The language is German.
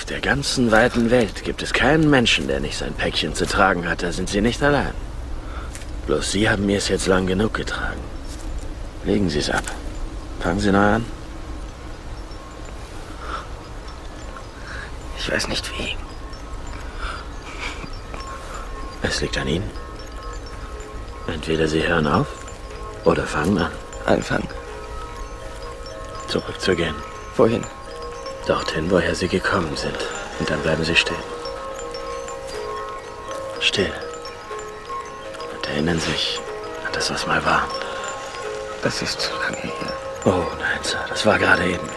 Auf der ganzen weiten Welt gibt es keinen Menschen, der nicht sein Päckchen zu tragen hat. Da sind Sie nicht allein. Bloß Sie haben mir es jetzt lang genug getragen. Legen Sie es ab. Fangen Sie neu an. Ich weiß nicht wie. Es liegt an Ihnen. Entweder Sie hören auf oder fangen an. Anfangen. Zurückzugehen. Wohin? Dorthin, woher Sie gekommen sind. Und dann bleiben Sie still. Still. Und erinnern sich an das, was mal war. Das ist zu lange her. Oh nein, Sir, das war gerade eben